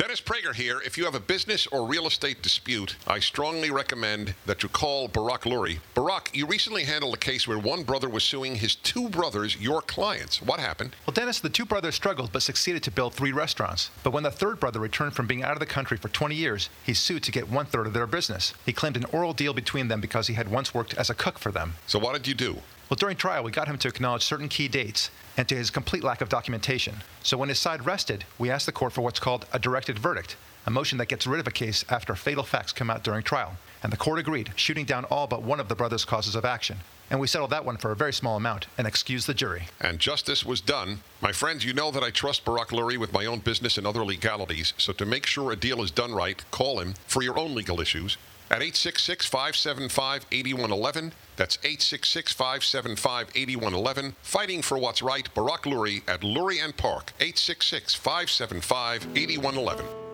Dennis Prager here. If you have a business or real estate dispute, I strongly recommend that you call Barak Lurie. Barak, you recently handled a case where one brother was suing his two brothers, your clients. What happened? Well, Dennis, the two brothers struggled but succeeded to build three restaurants. But when the third brother returned from being out of the country for 20 years, he sued to get one third of their business. He claimed an oral deal between them because he had once worked as a cook for them. So, what did you do? Well, during trial, we got him to acknowledge certain key dates and to his complete lack of documentation. So when his side rested, we asked the court for what's called a directed verdict, a motion that gets rid of a case after fatal facts come out during trial. And the court agreed, shooting down all but one of the brothers' causes of action. And we settled that one for a very small amount and excused the jury. And justice was done. My friends, you know that I trust Barak Lurie with my own business and other legalities, so to make sure a deal is done right, call him for your own legal issues at 866 575 8111. That's 866 575 8111. Fighting for what's right, Barak Lurie at Lurie and Park, 866 575 8111.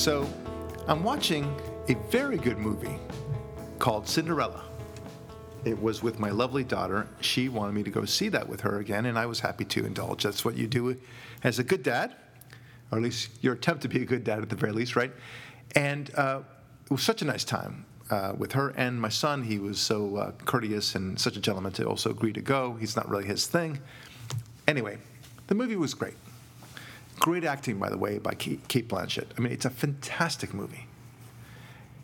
So, I'm watching a very good movie called Cinderella. It was with my lovely daughter. She wanted me to go see that with her again, and I was happy to indulge. That's what you do as a good dad, or at least your attempt to be a good dad at the very least, right? And uh, it was such a nice time uh, with her and my son. He was so uh, courteous and such a gentleman to also agree to go. He's not really his thing. Anyway, the movie was great. Great acting, by the way, by Cate Blanchett. I mean, it's a fantastic movie.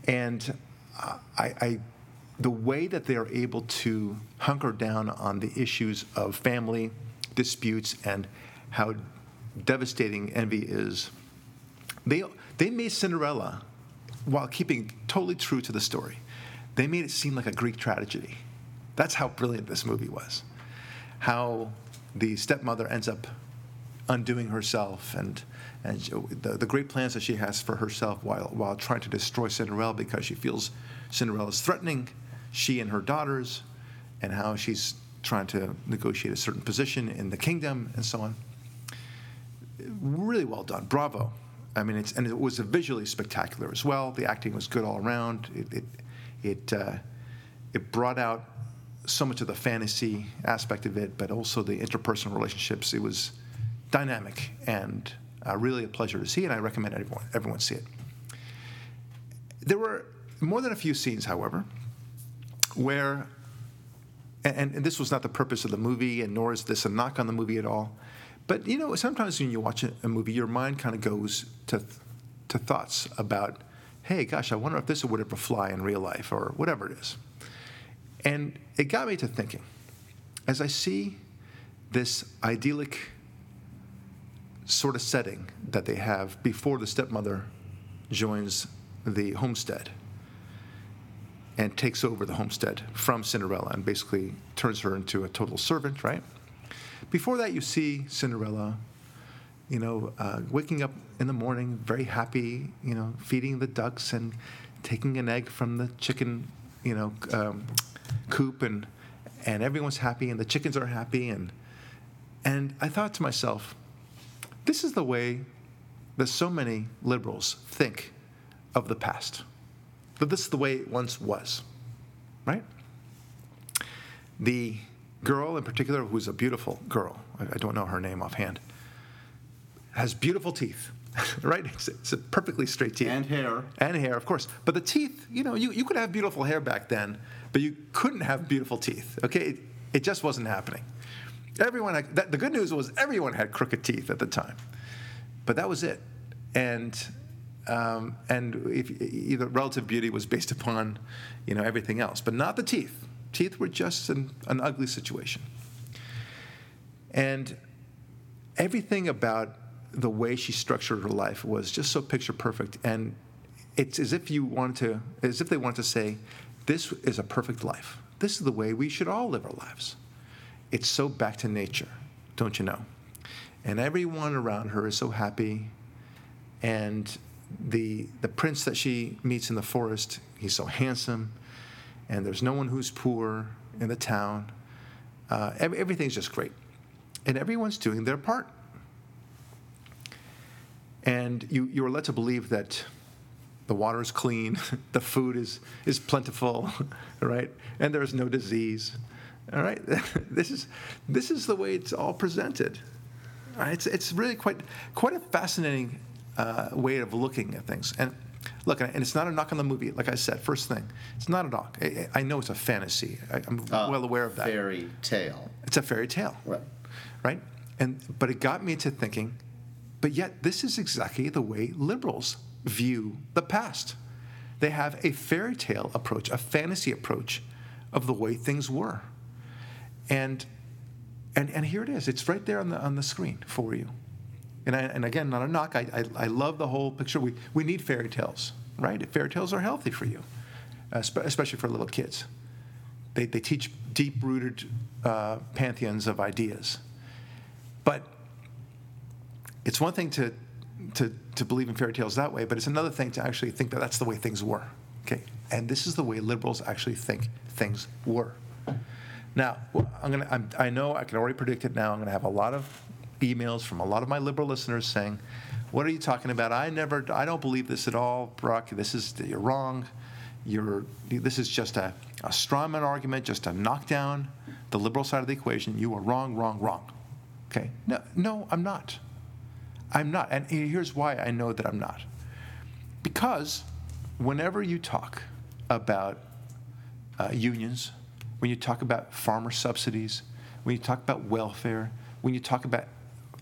And uh, I, I, the way that they are able to hunker down on the issues of family disputes and how devastating envy is, they, they made Cinderella while keeping totally true to the story. They made it seem like a Greek tragedy. That's how brilliant this movie was. How the stepmother ends up undoing herself and and the, the great plans that she has for herself while while trying to destroy Cinderella because she feels Cinderella is threatening she and her daughters and how she's trying to negotiate a certain position in the kingdom and so on. Really well done. Bravo. I mean, it's and it was visually spectacular as well. The acting was good all around. It it it, uh, it brought out so much of the fantasy aspect of it, but also the interpersonal relationships. It was dynamic and uh, really a pleasure to see, and I recommend everyone everyone see it. There were more than a few scenes, however, where, and, and this was not the purpose of the movie, and nor is this a knock on the movie at all, but you know, sometimes when you watch a, movie, your mind kind of goes to to thoughts about, hey, gosh, I wonder if this would ever fly in real life or whatever it is, and it got me to thinking. As I see this idyllic sort of setting that they have before the stepmother joins the homestead and takes over the homestead from Cinderella and basically turns her into a total servant, right? Before that, you see Cinderella, you know, uh, waking up in the morning, very happy, you know, feeding the ducks and taking an egg from the chicken, you know, um, coop, and and everyone's happy, and the chickens are happy, and and I thought to myself, this is the way that so many liberals think of the past. That this is the way it once was, right? The girl in particular, who's a beautiful girl, I don't know her name offhand, has beautiful teeth, right? It's, it's, a perfectly straight teeth. And hair. And hair, of course. But the teeth, you know, you, you could have beautiful hair back then, but you couldn't have beautiful teeth, okay? It, it just wasn't happening. Everyone, that, the good news was everyone had crooked teeth at the time, but that was it. And um, and if, either relative beauty was based upon, you know, everything else, but not the teeth. Teeth were just an, an ugly situation. And everything about the way she structured her life was just so picture perfect. And it's as if you wanted to, as if they wanted to say, this is a perfect life. This is the way we should all live our lives. It's so back to nature, don't you know? And everyone around her is so happy. And the the prince that she meets in the forest, he's so handsome, and there's no one who's poor in the town. Uh, ev- everything's just great. And everyone's doing their part. And you, you are led to believe that the water is clean, the food is, is plentiful, right? And there's no disease. All right? this, is, this is the way it's all presented. All right? It's, it's really quite, quite a fascinating uh, way of looking at things. And look, and it's not a knock on the movie. Like I said, first thing, it's not a knock. I, I know it's a fantasy. I, am Uh, well aware of that. Fairy tale. It's a fairy tale Right. right? And but it got me to thinking, but yet this is exactly the way liberals view the past. They have a fairy tale approach, a fantasy approach of the way things were. And and and here it is. It's right there on the on the screen for you. And I, and again, not a knock. I, I, I love the whole picture. We we need fairy tales, right? Fairy tales are healthy for you, uh, spe- especially for little kids. They, they teach deep rooted uh, pantheons of ideas. But it's one thing to, to, to believe in fairy tales that way, but it's another thing to actually think that that's the way things were. Okay? And this is the way liberals actually think things were. Now, I'm gonna, I'm, I know I can already predict it now. I'm going to have a lot of emails from a lot of my liberal listeners saying, What are you talking about? I never, I don't believe this at all, Brock. This is, you're wrong. You're, this is just a, a straw man argument, just a knockdown the liberal side of the equation. You are wrong, wrong, wrong. Okay? No, no, I'm not. I'm not. And here's why I know that I'm not. Because whenever you talk about uh, unions, when you talk about farmer subsidies, when you talk about welfare, when you talk about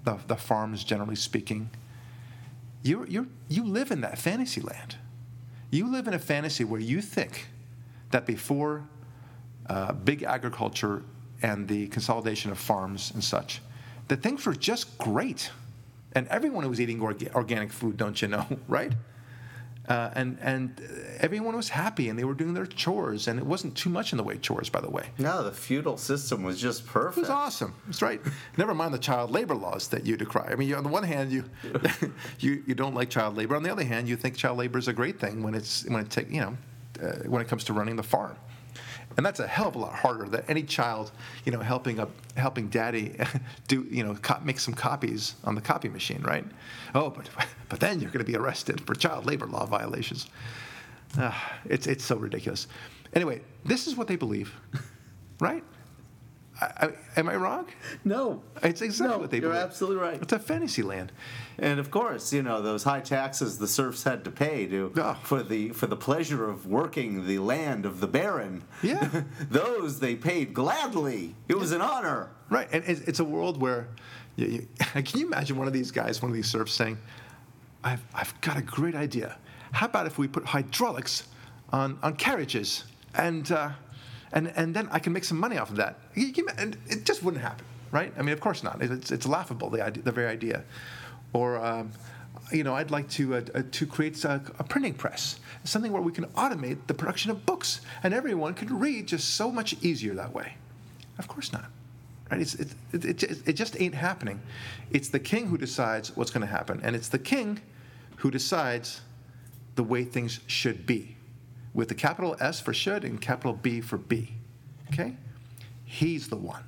the, the farms generally speaking, you're, you're, you live in that fantasy land. You live in a fantasy where you think that before uh, big agriculture and the consolidation of farms and such, that things were just great. And everyone was eating orga- organic food, don't you know, right? Uh, and and everyone was happy, and they were doing their chores, and it wasn't too much in the way of chores, by the way. No, the feudal system was just perfect It was awesome. That's right. Never mind the child labor laws that you decry. I mean, you, on the one hand, you, you you don't like child labor. On the other hand, you think child labor is a great thing when it's when it take you know uh, when it comes to running the farm. And that's a hell of a lot harder than any child, you know, helping a helping daddy do, you know, co- make some copies on the copy machine, right? Oh, but but then you're going to be arrested for child labor law violations. Ah, it's it's so ridiculous. Anyway, this is what they believe, right? I, I, am I wrong? No, It's exactly No, what they do. you're believe. absolutely right. It's a fantasy land. And of course, you know those high taxes the serfs had to pay to Ah. for the for the pleasure of working the land of the baron. Yeah. those they paid gladly. It was an honor. Right, and it's, it's a world where, you, you, can you imagine one of these guys, one of these serfs saying, I've, I've got a great idea. How about if we put hydraulics on, on carriages and, uh, and, and then I can make some money off of that? And it just wouldn't happen, right? I mean, of course not. It's, it's laughable, the, idea, the very idea. Or, um, you know, I'd like to, uh, uh, to create a, a printing press, something where we can automate the production of books and everyone could read just so much easier that way. Of course not. Right? It's, it, it, it, it just ain't happening. It's the king who decides what's going to happen, and it's the king who decides the way things should be, with the capital S for should and capital B for be. Okay? He's the one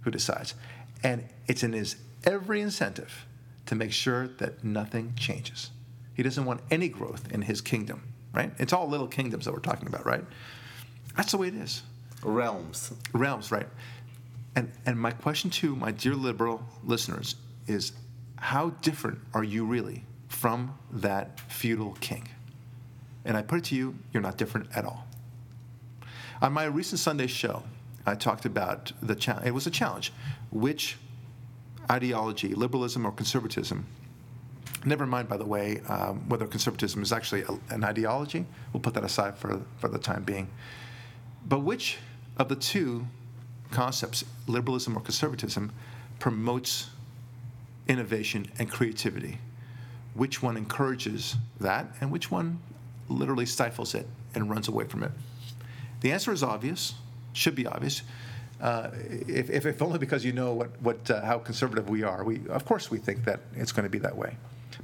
who decides. And it's in his every incentive to make sure that nothing changes. He doesn't want any growth in his kingdom, right? It's all little kingdoms that we're talking about, right? That's the way it is Realms. realms, right? And and my question to my dear liberal listeners is, how different are you really from that feudal king? And I put it to you, you're not different at all. On my recent Sunday show, I talked about the challenge. It was a challenge. Which ideology, liberalism or conservatism? Never mind, by the way, um, whether conservatism is actually a, an ideology. We'll put that aside for, for the time being. But which of the two concepts, liberalism or conservatism, promotes innovation and creativity? Which one encourages that, and which one literally stifles it and runs away from it? The answer is obvious, should be obvious. Uh, if, if, if only because you know what, what, uh, how conservative we are. We, of course, we think that it's going to be that way.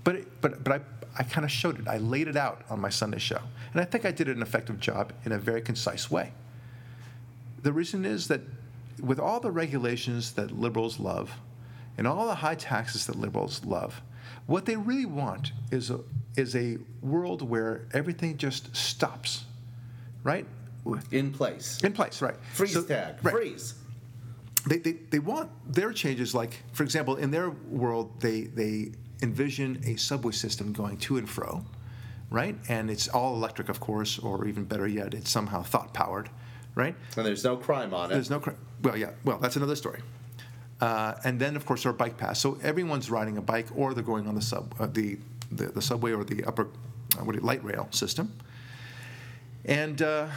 But, but, but I, I kind of showed it. I laid it out on my Sunday show. And I think I did an effective job in a very concise way. The reason is that with all the regulations that liberals love, and all the high taxes that liberals love, what they really want is a is a world where everything just stops, right? In place. In place, right? Freeze So- tag. right. Freeze. They, they, they want their changes like, for example, in their world, they, they envision a subway system going to and fro, right? And it's all electric, of course, or even better yet, it's somehow thought powered, right? And there's no crime on it. There's no, crime. well, yeah, well, that's another story. Uh, and then, of course, there are bike paths. So everyone's riding a bike, or they're going on the sub, uh, the, the the subway or the upper, uh, what light rail system. And uh,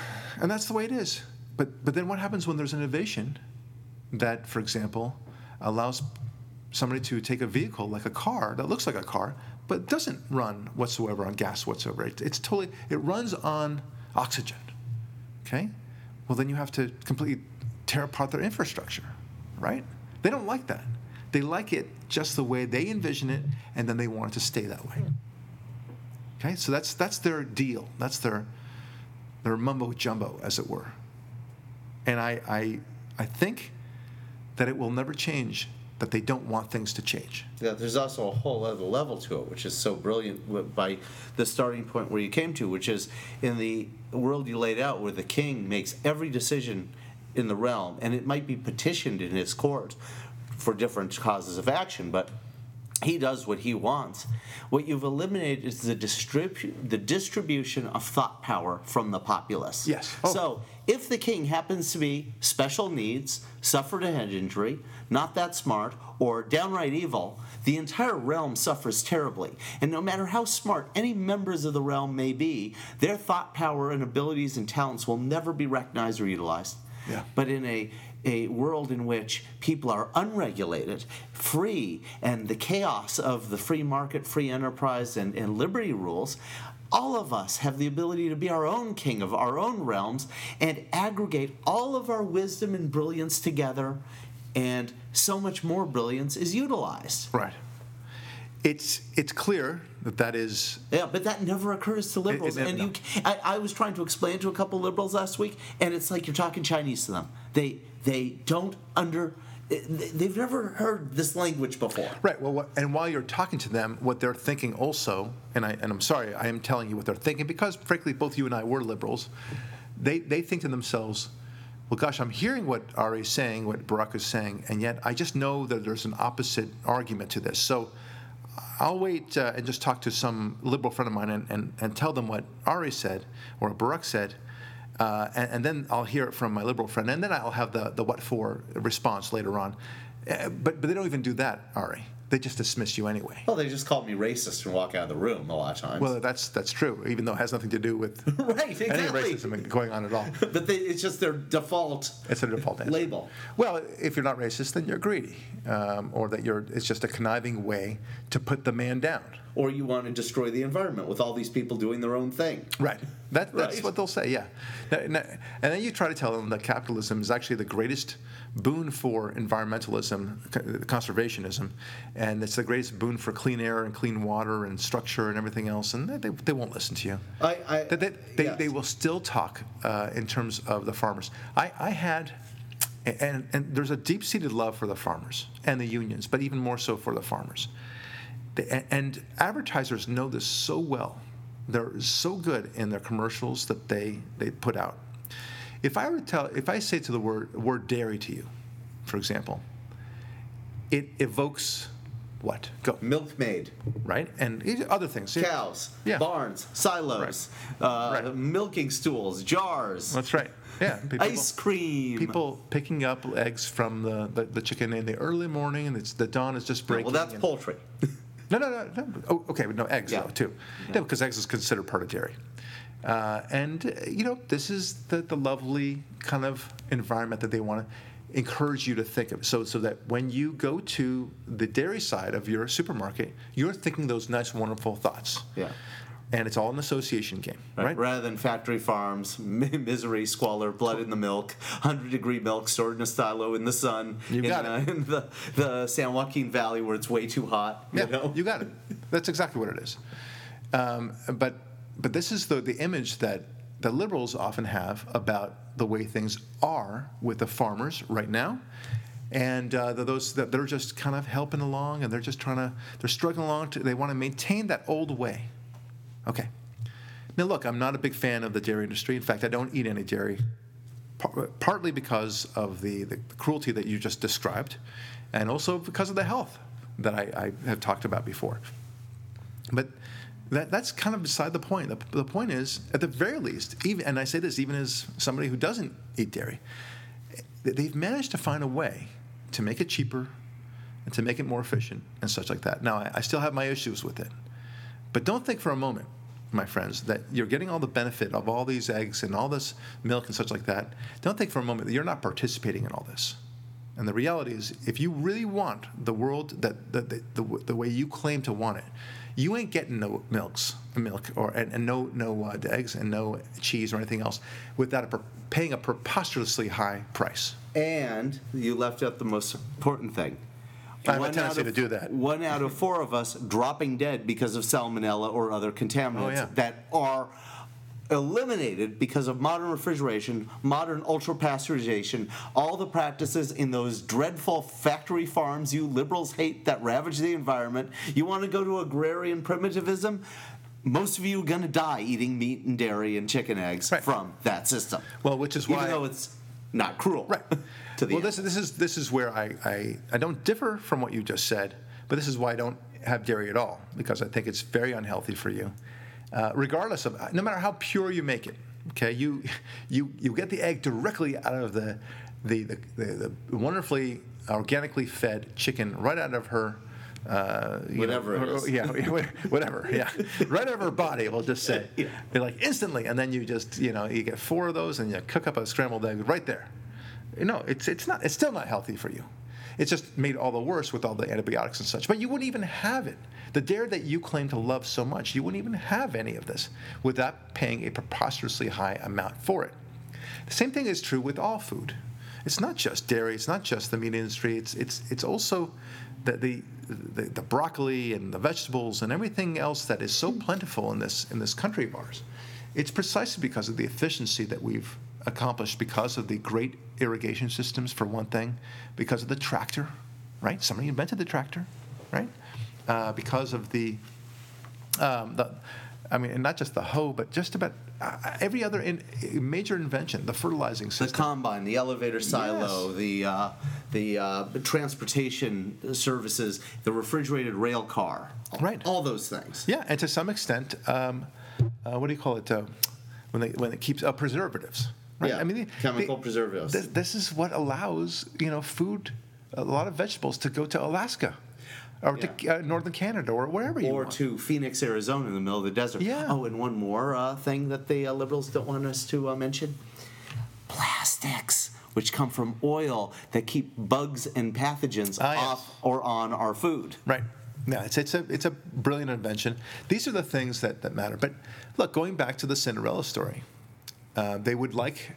and that's the way it is. But but then what happens when there's innovation that, for example, allows somebody to take a vehicle like a car that looks like a car, but doesn't run whatsoever on gas whatsoever. It, it's totally it runs on oxygen. Okay? Well, then you have to completely tear apart their infrastructure, right? They don't like that. They like it just the way they envision it, and then they want it to stay that way. Okay? So that's that's their deal. That's their their mumbo jumbo, as it were. And I I I think that it will never change. That they don't want things to change. Yeah, there's also a whole other level to it, which is so brilliant by the starting point where you came to, which is in the world you laid out, where the king makes every decision in the realm, and it might be petitioned in his court for different causes of action, but he does what he wants. What you've eliminated is the distribu- the distribution of thought power from the populace. Yes. Oh. So if the king happens to be special needs, suffered a head injury, not that smart, or downright evil, the entire realm suffers terribly. And no matter how smart any members of the realm may be, their thought power and abilities and talents will never be recognized or utilized. Yeah. But in a a world in which people are unregulated, free, and the chaos of the free market, free enterprise, and, and liberty rules, all of us have the ability to be our own king of our own realms and aggregate all of our wisdom and brilliance together, and so much more brilliance is utilized. Right. It's it's clear that that is Yeah, but that never occurs to liberals. never- and no. you, I, I was trying to explain to a couple liberals last week, and it's like you're talking Chinese to them. They they don't under. Eh, they- They've never heard this language before. right. Well, what, and while you're talking to them, what they're thinking also, and I and I'm sorry, I am telling you what they're thinking because frankly, both you and I were liberals. They they think to themselves, well, gosh, I'm hearing what Ari is saying, what Barak is saying, and yet I just know that there's an opposite argument to this. So. I'll wait uh, and just talk to some liberal friend of mine and, and, and tell them what Ari said or Barak said, uh, and, and then I'll hear it from my liberal friend, and then I'll have the, the what for response later on. Uh, but, but they don't even do that, Ari. They just dismiss you anyway. Well, they just called me racist and walk out of the room a lot of times. Well, that's that's true, even though it has nothing to do with right, any racism going on at all. But they, it's just their default It's a default answer. label. Well, if you're not racist, then you're greedy, um, or that you're. It's just a conniving way to put the man down. Or you want to destroy the environment with all these people doing their own thing. Right. That, that's Right. what they'll say, yeah. And then you try to tell them that capitalism is actually the greatest boon for environmentalism, conservationism, and it's the greatest boon for clean air and clean water and structure and everything else, and they, they won't listen to you. I- I- they, they, yes. they will still talk uh, in terms of the farmers. I, I had, and, and there's a deep seated love for the farmers and the unions, but even more so for the farmers. And advertisers know this so well. They're so good in their commercials that they, they put out. If I were to tell, if I say to the word word dairy to you, for example, it evokes what? Go Milkmaid, right and other things. cows, Yeah. barns, silos, uh, Right. milking stools, jars, That's right. Yeah. People, ice cream. People picking up eggs from the, the, the chicken in the early morning, and it's the dawn is just breaking. well, that's poultry. No, no, no. no. Oh, okay, but no eggs Yeah. though too. Yeah, because eggs is considered part of dairy. Uh, and uh, you know, this is the, the lovely kind of environment that they want to encourage you to think of. So, so that when you go to the dairy side of your supermarket, you're thinking those nice, wonderful thoughts. Yeah. And it's all an association game, Right. right? Rather than factory farms, misery, squalor, blood in the milk, 100 degree milk stored in a silo in the sun. You in, got uh, in the, the San Joaquin Valley where it's way too hot. Yeah, You know? you got it. That's exactly what it is. Um, but but this is the the image that the liberals often have about the way things are with the farmers right now. And uh, those that they're just kind of helping along and they're just trying to, they're struggling along. To, they want to maintain that old way. Okay. Now, look, I'm not a big fan of the dairy industry. In fact, I don't eat any dairy, partly because of the, the cruelty that you just described, and also because of the health that I, I have talked about before. But that, that's kind of beside the point. The, the point is, at the very least, even, and I say this even as somebody who doesn't eat dairy, they've managed to find a way to make it cheaper and to make it more efficient and such like that. Now, I, I still have my issues with it. But don't think for a moment, my friends, that you're getting all the benefit of all these eggs and all this milk and such like that. Don't think for a moment that you're not participating in all this. And the reality is, if you really want the world that the, the, the, the way you claim to want it, you ain't getting no milks, milk, or and, and no no uh, eggs and no cheese or anything else without a, paying a preposterously high price. And you left out the most important thing. I have a One tendency out of- to do that. One out of four of us dropping dead because of salmonella or other contaminants Oh, yeah. that are eliminated because of modern refrigeration, modern ultra pasteurization, all the practices in those dreadful factory farms you liberals hate that ravage the environment. You want to go to agrarian primitivism? Most of you are going to die eating meat and dairy and chicken eggs Right. from that system. Well, which is why Even though it's not cruel. Right. To the well, end. this, this is this is where I, I I don't differ from what you just said, but this is why I don't have dairy at all because I think it's very unhealthy for you, uh, regardless of no matter how pure you make it. Okay, you you you get the egg directly out of the the the, the, the wonderfully organically fed chicken right out of her. Uh, you Whatever it know, is. yeah, whatever, yeah, right out of her body. We'll just say, Yeah. Like instantly, and then you just, you know, you get four of those, and you cook up a scrambled egg right there. No, it's it's not. It's still not healthy for you. It's just made all the worse with all the antibiotics and such. But you wouldn't even have it. The dairy that you claim to love so much, you wouldn't even have any of this without paying a preposterously high amount for it. The same thing is true with all food. It's not just dairy. It's not just the meat industry. It's it's it's also the the, the, the broccoli and the vegetables and everything else that is so plentiful in this in this country of ours. It's precisely because of the efficiency that we've accomplished because of the great irrigation systems, for one thing, because of the tractor, right? Somebody invented the tractor, right? Uh, because of the um, the, I mean, and not just the hoe, but just about uh, every other in, major invention, the fertilizing The system. combine, the elevator silo, Yes. the uh, the uh, transportation services, the refrigerated rail car, Right. All those things. yeah, and to some extent, um, uh, what do you call it? Uh, when they when it keeps uh, preservatives, right? Yeah, I mean, chemical the- preservatives. This, this is what allows you know food, a lot of vegetables to go to Alaska, or to uh, northern Canada, or wherever you want. Or want. to Phoenix, Arizona, in the middle of the desert. Yeah. Oh, and one more uh, thing that the uh, liberals don't want us to uh, mention: plastics, which come from oil that keep bugs and pathogens Ah, yes. off or on our food. Right. Yeah, it's, it's, a, it's a brilliant invention. These are the things that, that matter. But look, going back to the Cinderella story, uh, they would like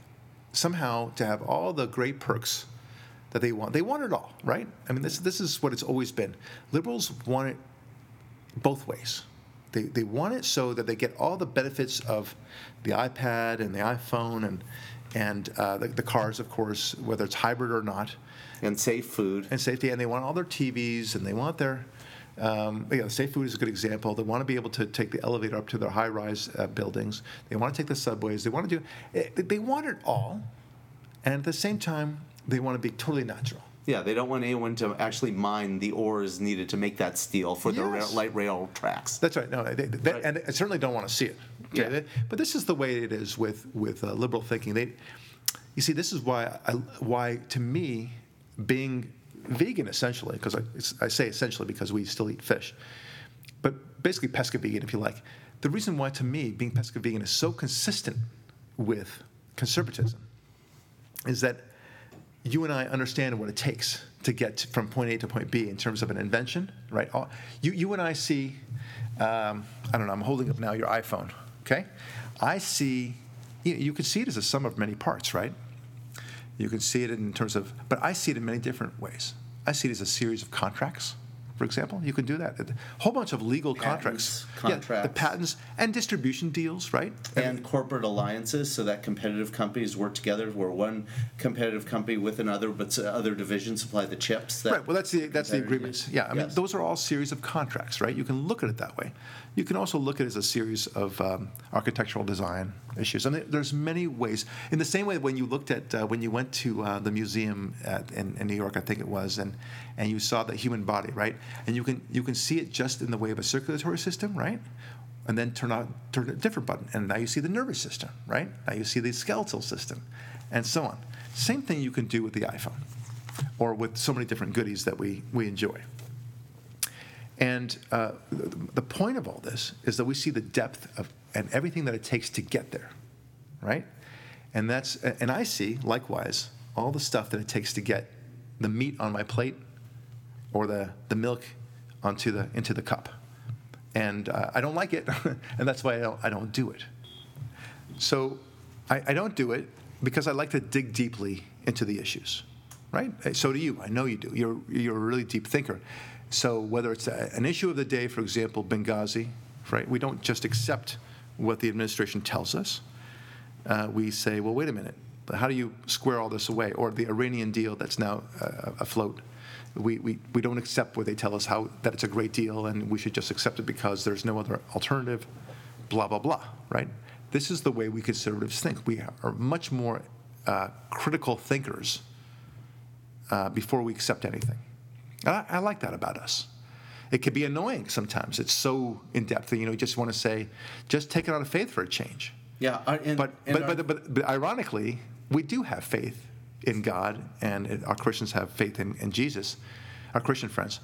somehow to have all the great perks that they want. They want it all, right? I mean, this, this is what it's always been. Liberals want it both ways. They, they want it so that they get all the benefits of the iPad and the iPhone and, and uh, the, the cars, of course, whether it's hybrid or not And safe food. and safety, and they want all their TVs, and they want their. Um, yeah, safe food is a good example. They want to be able to take the elevator up to their high-rise uh, buildings. They want to take the subways. They want to do. eh, They want it all, and at the same time, they want to be totally natural. Yeah, they don't want anyone to actually mine the ores needed to make that steel for the Yes. ra- light rail tracks. That's right. No, they, they, Right. and I certainly don't want to see it. Okay? Yeah. They- but this is the way it is with with uh, liberal thinking. They, you see, this is why I, why to me, being vegan essentially, because I, I say essentially because we still eat fish, but basically pesca vegan, if you like. The reason why to me being pesca vegan is so consistent with conservatism is that you and I understand what it takes to get from point A to point B in terms of an invention, right? You, you and I see, um, I don't know, I'm holding up now your iPhone, okay? I see, you, you can see it as a sum of many parts, right? You can see it in terms of, but I see it in many different ways. I see it as a series of contracts, for example. You can do that. A whole bunch of legal Patents, contracts. Yeah, the patents and distribution deals, right? and corporate alliances so that competitive companies work together where one competitive company with another but other divisions supply the chips that Right. Well, that's the that's the agreements. use. Yeah. I mean, Yes. those are all series of contracts, right? You can look at it that way. You can also look at it as a series of um, architectural design issues. And there's many ways. In the same way, when you looked at uh, when you went to uh, the museum at, in, in New York, I think it was, and and you saw the human body, right? And you can you can see it just in the way of a circulatory system, right? And then turn out turn a different button, and now you see the nervous system, right? Now you see the skeletal system, and so on. Same thing you can do with the iPhone or with so many different goodies that we, we enjoy. And uh, the, point of all this is that we see the depth of and everything that it takes to get there, right? And that's and I see likewise all the stuff that it takes to get the meat on my plate or the, the milk onto the into the cup. And uh, I don't like it, and that's why I don't, I don't do it. So I, I don't do it because I like to dig deeply into the issues, right? So do you. I know you do. You're, you're a really deep thinker. So whether it's a, an issue of the day, for example, Benghazi, right? We don't just accept what the administration tells us. Uh, we say, well, wait a minute. How do you square all this away? Or the Iranian deal that's now uh, afloat. We, we, we don't accept what they tell us how that it's a great deal and we should just accept it because there's no other alternative, blah, blah, blah, right? This is the way we conservatives think. We are much more uh, critical thinkers uh, before we accept anything. I, I like that about us. It can be annoying sometimes. It's so in depth that you know you just want to say, just take it out of faith for a change. yeah and, But and but, our- but but but ironically, we do have faith in God, and our Christians have faith in, in Jesus, our Christian friends.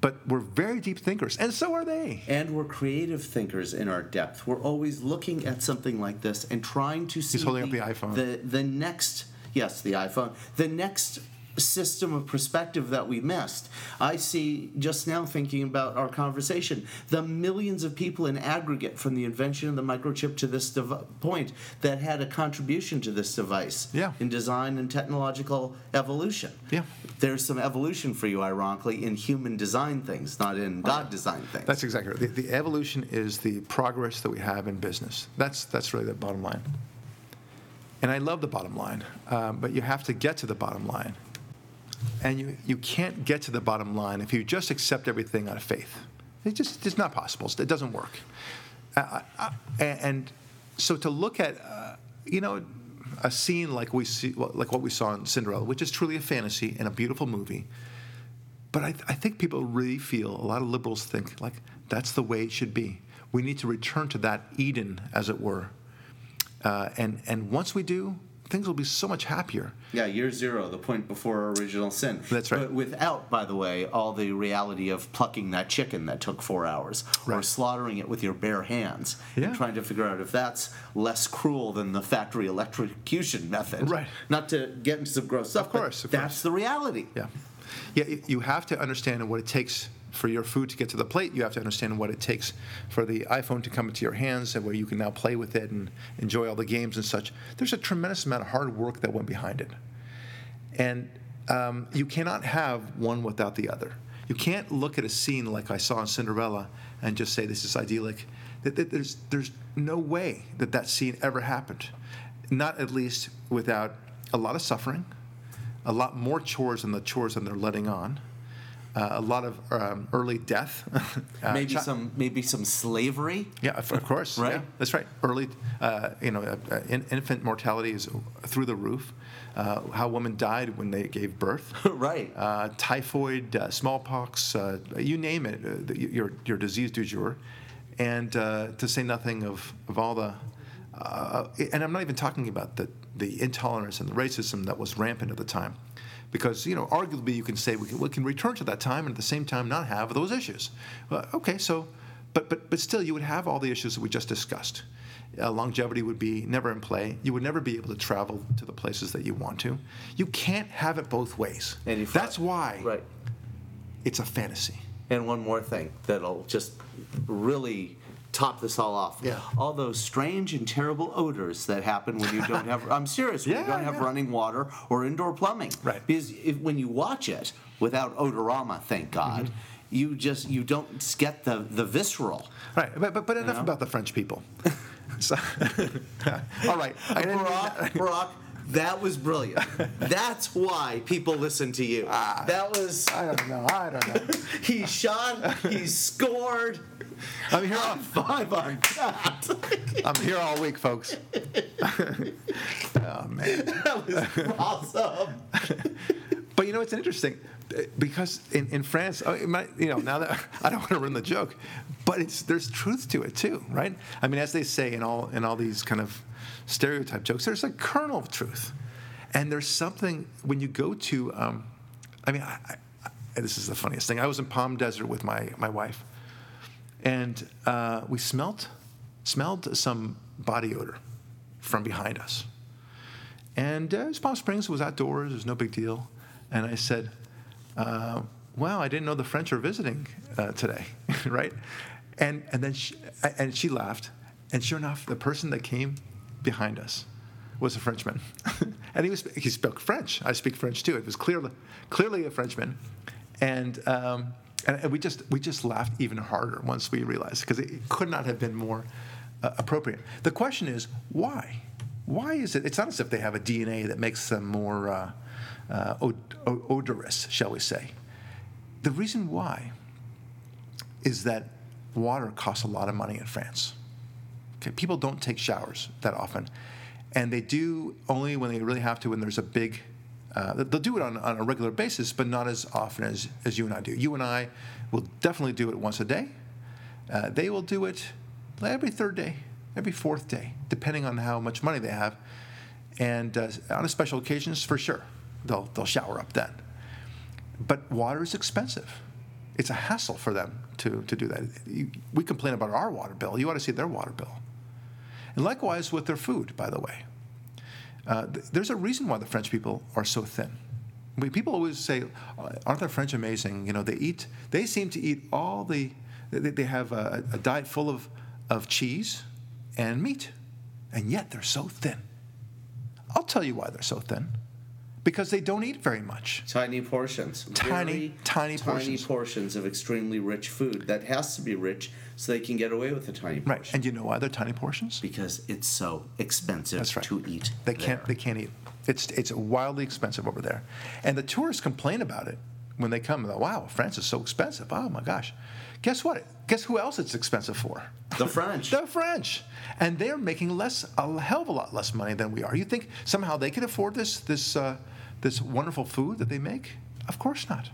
But we're very deep thinkers, and so are they. and we're creative thinkers in our depth. We're always looking at something like this and trying to see He's holding up the iPhone. The the next yes, the iPhone. The next system of perspective that we missed. I see just now thinking about our conversation, the millions of people in aggregate from the invention of the microchip to this dev- point that had a contribution to this device Yeah. in design and technological evolution. Yeah. There's some evolution for you, ironically, in human design things, not in God design things. That's exactly right. The, the evolution is the progress that we have in business. That's that's really the bottom line. And I love the bottom line, um, but you have to get to the bottom line. And you, you can't get to the bottom line if you just accept everything out of faith. It just it's not possible. It doesn't work. Uh, uh, and so to look at, uh, you know, a scene like we see, like what we saw in Cinderella, which is truly a fantasy and a beautiful movie, but I, I think people really feel, a lot of liberals think, like, that's the way it should be. We need to return to that Eden, as it were. Uh, and, and once we do, things will be so much happier. Yeah, year zero, the point before original sin. That's right. But without, by the way, all the reality of plucking that chicken that took four hours, or slaughtering it with your bare hands, and trying to figure out if that's less cruel than the factory electrocution method. Right. Not to get into some gross stuff, Of course, but of that's the reality. Yeah. Yeah, you have to understand what it takes for your food to get to the plate. You have to understand what it takes for the iPhone to come into your hands and where you can now play with it and enjoy all the games and such. There's a tremendous amount of hard work that went behind it. And um, you cannot have one without the other. You can't look at a scene like I saw in Cinderella and just say this is idyllic. There's, there's no way that that scene ever happened. Not at least without a lot of suffering, a lot more chores than the chores that they're letting on, uh, a lot of um, early death. uh, maybe chi- some maybe some slavery. yeah, of of course. Right. Yeah, that's right. Early, uh, you know, uh, uh, in, infant mortality is through the roof. Uh, how women died when they gave birth. right. Uh, typhoid, uh, smallpox, uh, you name it, uh, the, your, your disease du jour. And uh, to say nothing of, of all the, uh, and I'm not even talking about the, the intolerance and the racism that was rampant at the time. Because, you know, arguably you can say we can, we can return to that time and at the same time not have those issues. Well, okay, so, but, but, but still you would have all the issues that we just discussed. Uh, longevity would be never in play. You would never be able to travel to the places that you want to. You can't have it both ways. And if- That's why Right. it's a fantasy. And one more thing that'll just really top this all off. Yeah. All those strange and terrible odors that happen when you don't have I'm serious, when you don't have yeah. running water or indoor plumbing. Right. Because if, when you watch it without odorama, thank God, Mm-hmm. you just you don't get the the visceral. Right, but but, but enough know? about the French people. so, all right. Barak. Barak, that was brilliant. That's why people listen to you. that was I don't know. I don't know. he shot, he scored. I'm here. on Five on that. I'm here all week, folks. oh man. That was awesome. But you know, it's interesting because in, in France, might, you know, now that I don't want to ruin the joke, but it's there's truth to it too, right? I mean, as they say in all in all these kind of stereotype jokes, there's a kernel of truth, and there's something when you go to, um, I mean, I, I- this is the funniest thing. I was in Palm Desert with my my wife, and uh, we smelt smelled some body odor from behind us. And uh, it was Palm Springs, it was outdoors, it was no big deal. And I said, uh, Wow, I didn't know the French were visiting uh, today, right? And, and then she, and she laughed. And sure enough, the person that came behind us was a Frenchman. and he, was, he spoke French. I speak French too. It was clearly, clearly a Frenchman. And, um, and we just, we just laughed even harder once we realized, because it could not have been more uh, appropriate. The question is, why? Why is it? It's not as if they have a DNA that makes them more uh, uh, od- odorous, shall we say. The reason why is that water costs a lot of money in France. Okay, people don't take showers that often, and they do only when they really have to. When there's a big, uh, they'll do it on, on a regular basis, but not as often as, as you and I do. You and I will definitely do it once a day. Uh, they will do it every third day, every fourth day, depending on how much money they have. And uh, on a special occasions, for sure, they'll they'll shower up then. But water is expensive. It's a hassle for them to, to do that. We complain about our water bill. You ought to see their water bill. And likewise with their food, by the way. Uh, th- there's a reason why the French people are so thin. We, people always say, "Oh, "Aren't the French amazing?" You know, they eat. They seem to eat all the. They, they have a, a diet full of, of cheese and meat, and yet they're so thin. I'll tell you why they're so thin. Because they don't eat very much. Tiny portions. Tiny, Very tiny portions. portions of extremely rich food that has to be rich so they can get away with a tiny portion. Right. And you know why they're tiny portions? because it's so expensive right. to eat. They can't. there. They can't eat. It's it's wildly expensive over there, and the tourists complain about it when they come. They're like, wow, France is so expensive. Oh my gosh. Guess what? Guess who else it's expensive for? The French. the French, and they're making less, a hell of a lot less money than we are. You think somehow they can afford this this uh, this wonderful food that they make? Of course not.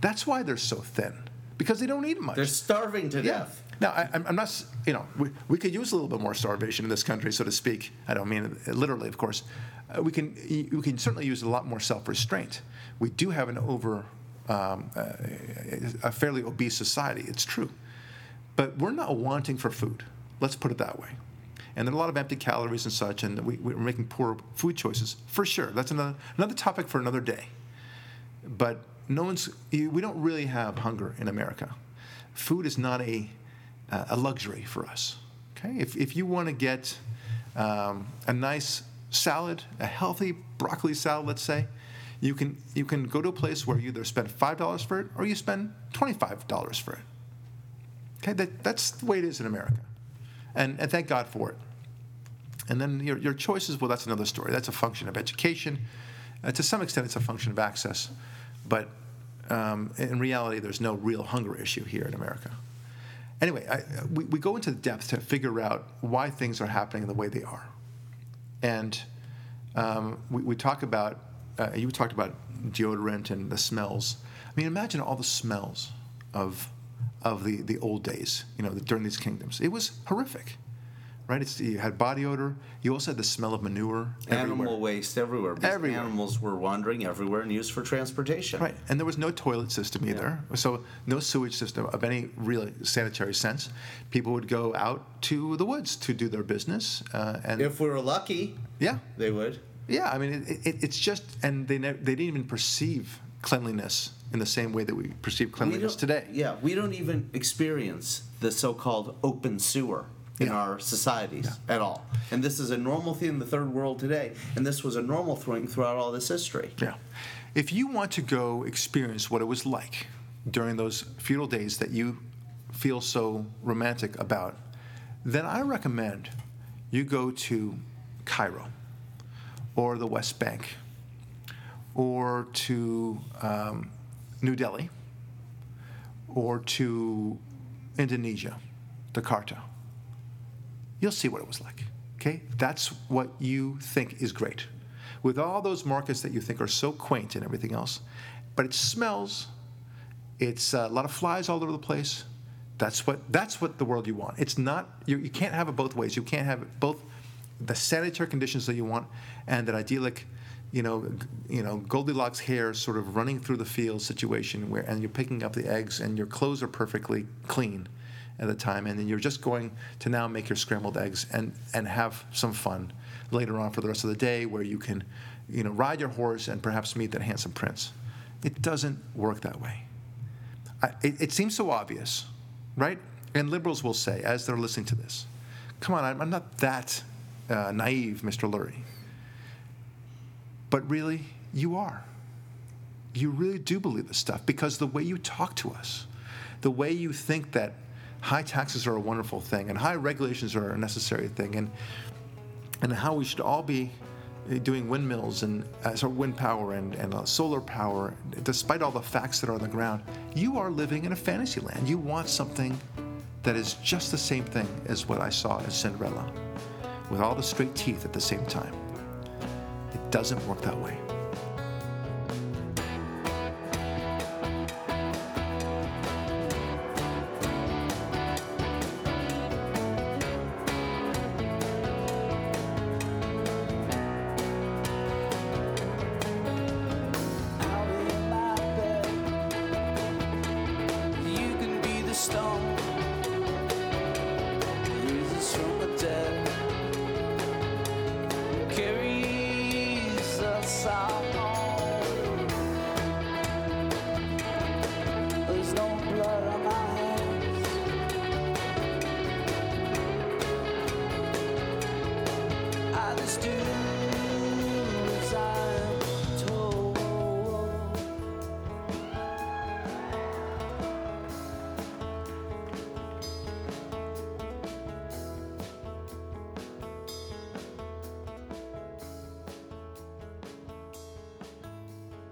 That's why they're so thin because they don't eat much. They're starving to Yeah. death. Now, I, I'm I'm not, you know, we, we could use a little bit more starvation in this country, so to speak. I don't mean it literally, of course. Uh, we can we can certainly use a lot more self-restraint. We do have an over, um, uh, a fairly obese society. It's true, but we're not wanting for food. Let's put it that way. And there are a lot of empty calories and such, and we, we're making poor food choices for sure. That's another another topic for another day but no one's we don't really have hunger in america food is not a, uh, a luxury for us okay if, if you want to get um, a nice salad a healthy broccoli salad let's say you can you can go to a place where you either spend $5 for it or you spend $25 for it okay that, that's the way it is in america and, and thank god for it and then your, your choices, well, that's another story. That's a function of education. Uh, to some extent, it's a function of access. But um, in reality, there's no real hunger issue here in America. Anyway, I, we, we go into the depth to figure out why things are happening the way they are. And um, we, we talk about, uh, you talked about deodorant and the smells. I mean, imagine all the smells of, of the, the old days, you know, during these kingdoms. It was horrific right? It's, you had body odor. You also had the smell of manure Animal everywhere. waste everywhere. Because Everywhere. Animals were wandering everywhere and used for transportation. Right, and there was no toilet system either, so no sewage system of any real sanitary sense. People would go out to the woods to do their business, uh, and If we were lucky, yeah, they would. yeah. I mean, it, it, it's just, and they never, they didn't even perceive cleanliness in the same way that we perceive cleanliness don't- today. Yeah, we don't even experience the so-called open sewer in Yeah. our societies at all. And this is a normal thing in the third world today, and this was a normal thing throughout all this history. Yeah. If you want to go experience what it was like during those feudal days that you feel so romantic about, then I recommend you go to Cairo or the West Bank or to um, New Delhi or to Indonesia, Jakarta. You'll see what it was like. Okay? That's what you think is great. With all those markets that you think are so quaint and everything else, but it smells, it's uh, a lot of flies all over the place. That's what that's what the world you want. It's not you, you can't have it both ways. You can't have both the sanitary conditions that you want and that idyllic you know, you know, Goldilocks hair sort of running through the field situation where, and you're picking up the eggs, and your clothes are perfectly clean at the time, and then you're just going to now make your scrambled eggs and and have some fun later on for the rest of the day, where you can, you know, ride your horse and perhaps meet that handsome prince. It doesn't work that way. I, it, it seems so obvious, right? And liberals will say, as they're listening to this, "Come on, I'm, I'm not that uh, naive, Mr. Lurie." But really, you are. You really do believe this stuff because the way you talk to us, the way you think that high taxes are a wonderful thing and high regulations are a necessary thing, and and how we should all be doing windmills and uh, of wind power and, and uh, solar power, despite all the facts that are on the ground, you are living in a fantasy land. You want something that is just the same thing as what I saw as Cinderella, with all the straight teeth at the same time. It doesn't work that way.